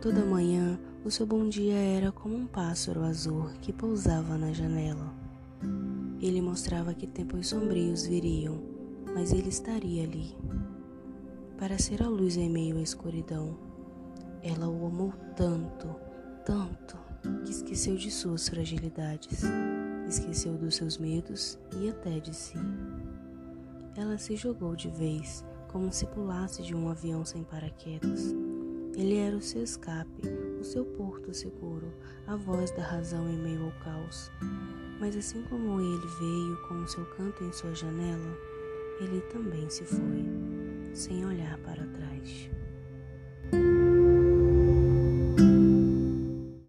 Toda manhã, o seu bom dia era como um pássaro azul que pousava na janela. Ele mostrava que tempos sombrios viriam, mas ele estaria ali para ser a luz em meio à escuridão. Ela o amou tanto, tanto, que esqueceu de suas fragilidades, esqueceu dos seus medos e até de si. Ela se jogou de vez, como se pulasse de um avião sem paraquedas. Ele era o seu escape, o seu porto seguro, a voz da razão em meio ao caos. Mas assim como ele veio com o seu canto em sua janela, ele também se foi, sem olhar para trás.